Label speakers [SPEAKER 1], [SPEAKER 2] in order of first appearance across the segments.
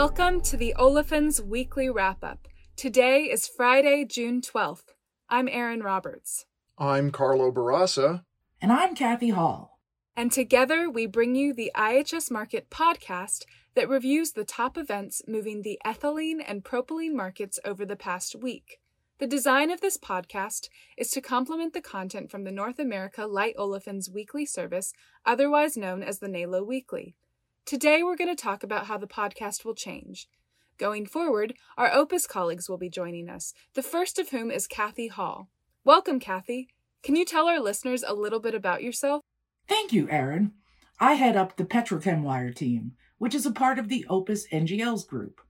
[SPEAKER 1] Welcome to the Olefins Weekly Wrap Up. Today is Friday, June 12th. I'm Erin Roberts.
[SPEAKER 2] I'm Carlo Barassa.
[SPEAKER 3] And I'm Kathy Hall.
[SPEAKER 1] And together we bring you the IHS Markit podcast that reviews the top events moving the ethylene and propylene markets over the past week. The design of this podcast is to complement the content from the North America Light Olefins Weekly service, otherwise known as the NALO Weekly. Today we're going to talk about how the podcast will change. Going forward, our OPIS colleagues will be joining us, the first of whom is Kathy Hall. Welcome, Kathy. Can you tell our listeners a little bit about yourself?
[SPEAKER 3] Thank you, Erin. I head up the Petrochem Wire team, which is a part of the OPIS NGLs group.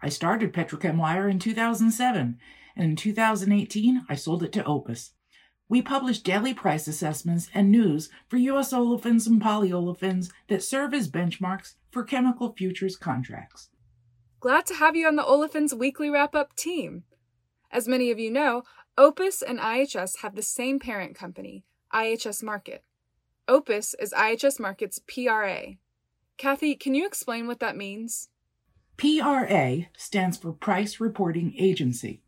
[SPEAKER 3] I started Petrochem Wire in 2007 and in 2018 I sold it to OPIS. We publish daily price assessments and news for U.S. olefins and polyolefins that serve as benchmarks for chemical futures contracts.
[SPEAKER 1] Glad to have you on the Olefins Weekly Wrap Up team. As many of you know, OPIS and IHS have the same parent company, IHS Markit. OPIS is IHS Markit's PRA. Kathy, can you explain what that means?
[SPEAKER 3] PRA stands for Price Reporting Agency.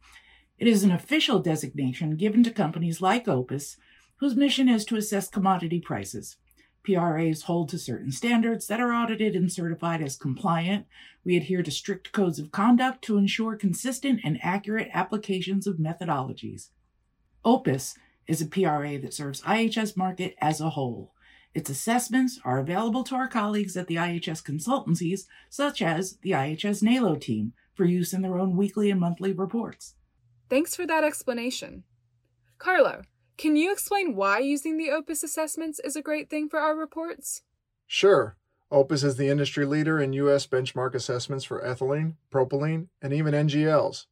[SPEAKER 3] It is an official designation given to companies like OPIS, whose mission is to assess commodity prices. PRAs hold to certain standards that are audited and certified as compliant. We adhere to strict codes of conduct to ensure consistent and accurate applications of methodologies. OPIS is a PRA that serves IHS Markit as a whole. Its assessments are available to our colleagues at the IHS consultancies, such as the IHS NALO team, for use in their own weekly and monthly reports.
[SPEAKER 1] Thanks for that explanation. Carlo, can you explain why using the OPIS assessments is a great thing for our reports?
[SPEAKER 2] Sure. OPIS is the industry leader in U.S. benchmark assessments for ethylene, propylene, and even NGLs.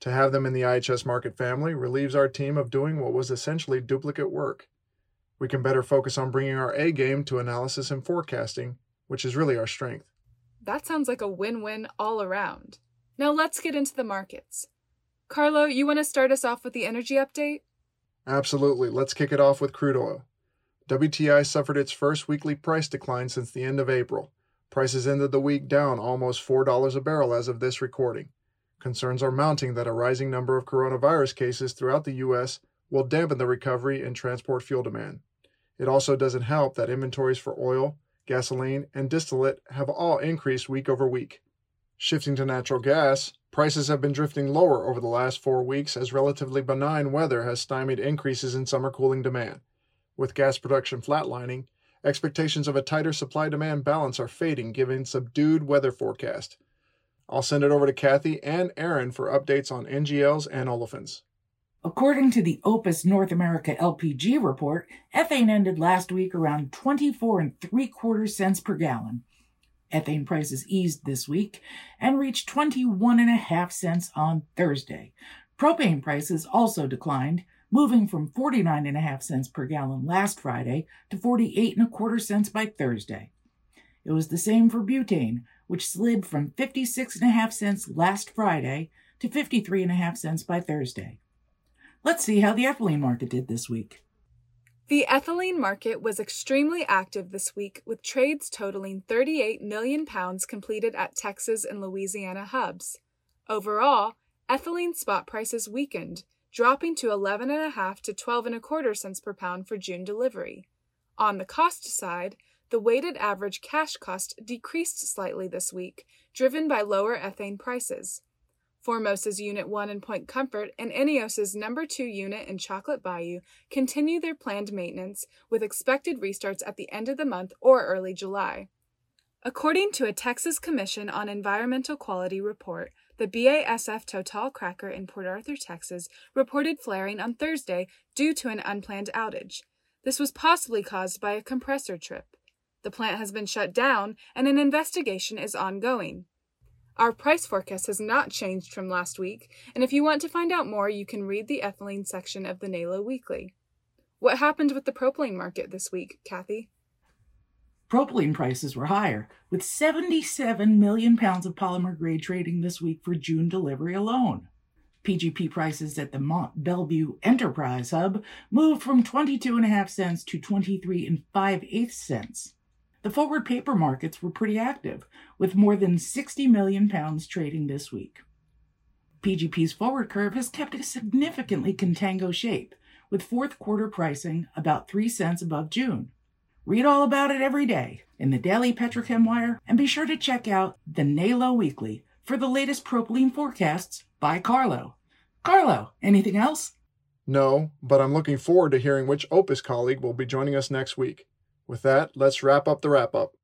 [SPEAKER 2] To have them in the IHS Markit family relieves our team of doing what was essentially duplicate work. We can better focus on bringing our A game to analysis and forecasting, which is really our strength.
[SPEAKER 1] That sounds like a win win all around. Now let's get into the markets. Carlo, you want to start us off with the energy update?
[SPEAKER 2] Absolutely. Let's kick it off with crude oil. WTI suffered its first weekly price decline since the end of April. Prices ended the week down almost $4 a barrel as of this recording. Concerns are mounting that a rising number of coronavirus cases throughout the U.S. will dampen the recovery in transport fuel demand. It also doesn't help that inventories for oil, gasoline, and distillate have all increased week over week. Shifting to natural gas, Prices have been drifting lower over the last four weeks as relatively benign weather has stymied increases in summer cooling demand. With gas production flatlining, expectations of a tighter supply demand balance are fading given subdued weather forecast. I'll send it over to Kathy and Erin for updates on NGLs and olefins.
[SPEAKER 3] According to the OPIS North America LPG report, ethane ended last week around 24 and 3 quarter cents per gallon. Ethane prices eased this week and reached 21.5 cents on Thursday. Propane prices also declined, moving from 49.5 cents per gallon last Friday to 48 and a quarter cents by Thursday. It was the same for butane, which slid from 56.5 cents last Friday to 53.5 cents by Thursday. Let's see how the ethylene market did this week.
[SPEAKER 1] The ethylene market was extremely active this week, with trades totaling 38 million pounds completed at Texas and Louisiana hubs. Overall, ethylene spot prices weakened, dropping to 11.5 to 12.25 cents per pound for June delivery. On the cost side, the weighted average cash cost decreased slightly this week, driven by lower ethane prices. Formosa's Unit 1 in Point Comfort and INEOS's number 2 unit in Chocolate Bayou continue their planned maintenance with expected restarts at the end of the month or early July. According to a Texas Commission on Environmental Quality report, the BASF Total cracker in Port Arthur, Texas, reported flaring on Thursday due to an unplanned outage. This was possibly caused by a compressor trip. The plant has been shut down and an investigation is ongoing. Our price forecast has not changed from last week, and if you want to find out more, you can read the ethylene section of the NALO Weekly. What happened with the propylene market this week, Kathy?
[SPEAKER 3] Propylene prices were higher, with 77 million pounds of polymer grade trading this week for June delivery alone. PGP prices at the Mont Belvieu Enterprise Hub moved from 22.5 cents to 23 and 5 eighths cents. The forward paper markets were pretty active, with more than 60 million pounds trading this week. PGP's forward curve has kept a significantly contango shape, with fourth quarter pricing about 3 cents above June. Read all about it every day in the Daily Petrochem Wire, and be sure to check out the NALO Weekly for the latest propylene forecasts by Carlo. Carlo, anything else?
[SPEAKER 2] No, but I'm looking forward to hearing which OPIS colleague will be joining us next week. With that, let's wrap up the wrap up.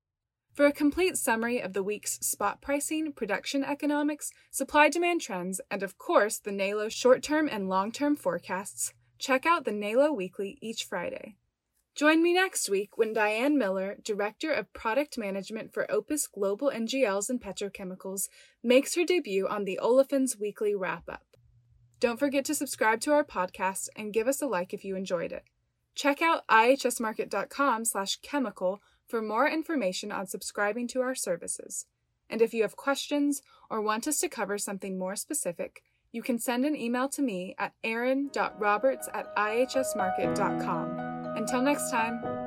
[SPEAKER 1] For a complete summary of the week's spot pricing, production economics, supply demand trends, and of course the NALO short term and long term forecasts, check out the NALO Weekly each Friday. Join me next week when Diane Miller, Director of Product Management for OPIS Global NGLs and Petrochemicals, makes her debut on the Olefins Weekly Wrap Up. Don't forget to subscribe to our podcast and give us a like if you enjoyed it. Check out ihsmarkit.com slash chemical for more information on subscribing to our services. And if you have questions or want us to cover something more specific, you can send an email to me at erin.roberts at ihsmarkit.com. Until next time.